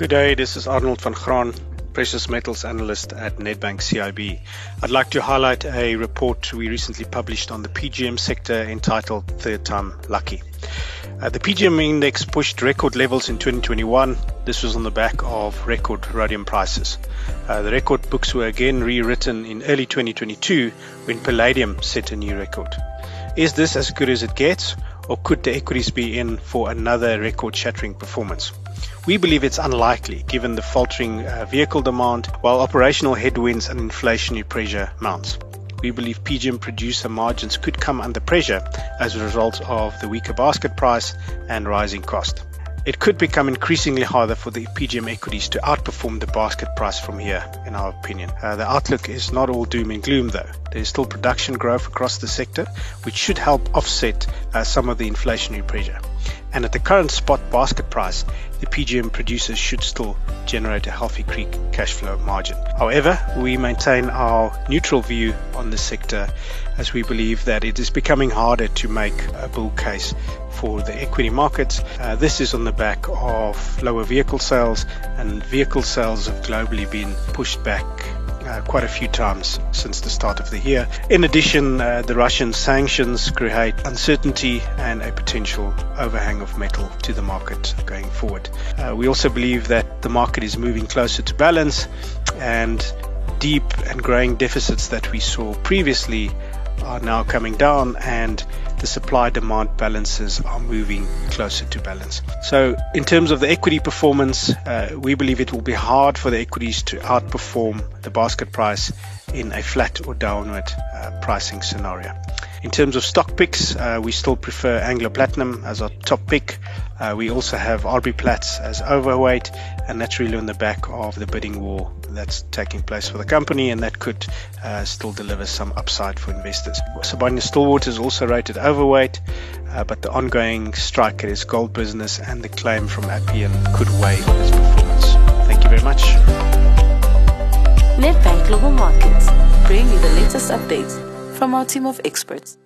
Good day, this is Arnold van Graan, precious metals analyst at Nedbank CIB. I'd like to highlight a report we recently published on the PGM sector entitled Third Time Lucky. Uh, the PGM index pushed record levels in 2021. This was on the back of record rhodium prices. Uh, the record books were again rewritten in early 2022 when palladium set a new record. Is this as good as it gets, or could the equities be in for another record shattering performance? We believe it's unlikely given the faltering uh, vehicle demand, while operational headwinds and inflationary pressure mounts. We believe PGM producer margins could come under pressure as a result of the weaker basket price and rising cost. It could become increasingly harder for the PGM equities to outperform the basket price from here, in our opinion. Uh, the outlook is not all doom and gloom, though. There is still production growth across the sector, which should help offset uh, some of the inflationary pressure and at the current spot basket price, the PGM producers should still generate a healthy creek cash flow margin. However, we maintain our neutral view on the sector as we believe that it is becoming harder to make a bull case for the equity markets. Uh, this is on the back of lower vehicle sales, and vehicle sales have globally been pushed back uh, quite a few times since the start of the year. In addition, uh, the Russian sanctions create uncertainty and a potential overhang of metal to the market going forward. Uh, we also believe that the market is moving closer to balance and deep and growing deficits that we saw previously are now coming down and the supply demand balances are moving closer to balance. So, in terms of the equity performance, uh, we believe it will be hard for the equities to outperform the basket price in a flat or downward uh, pricing scenario. In terms of stock picks, uh, we still prefer Anglo Platinum as our top pick. Uh, we also have RB Plats as overweight, and that's really on the back of the bidding war that's taking place for the company, and that could uh, still deliver some upside for investors. Sibanye Stillwater is also rated overweight, uh, but the ongoing strike at its gold business and the claim from Appian could weigh on its performance. Thank you very much. Nedbank Global Markets bring you the latest updates from our team of experts.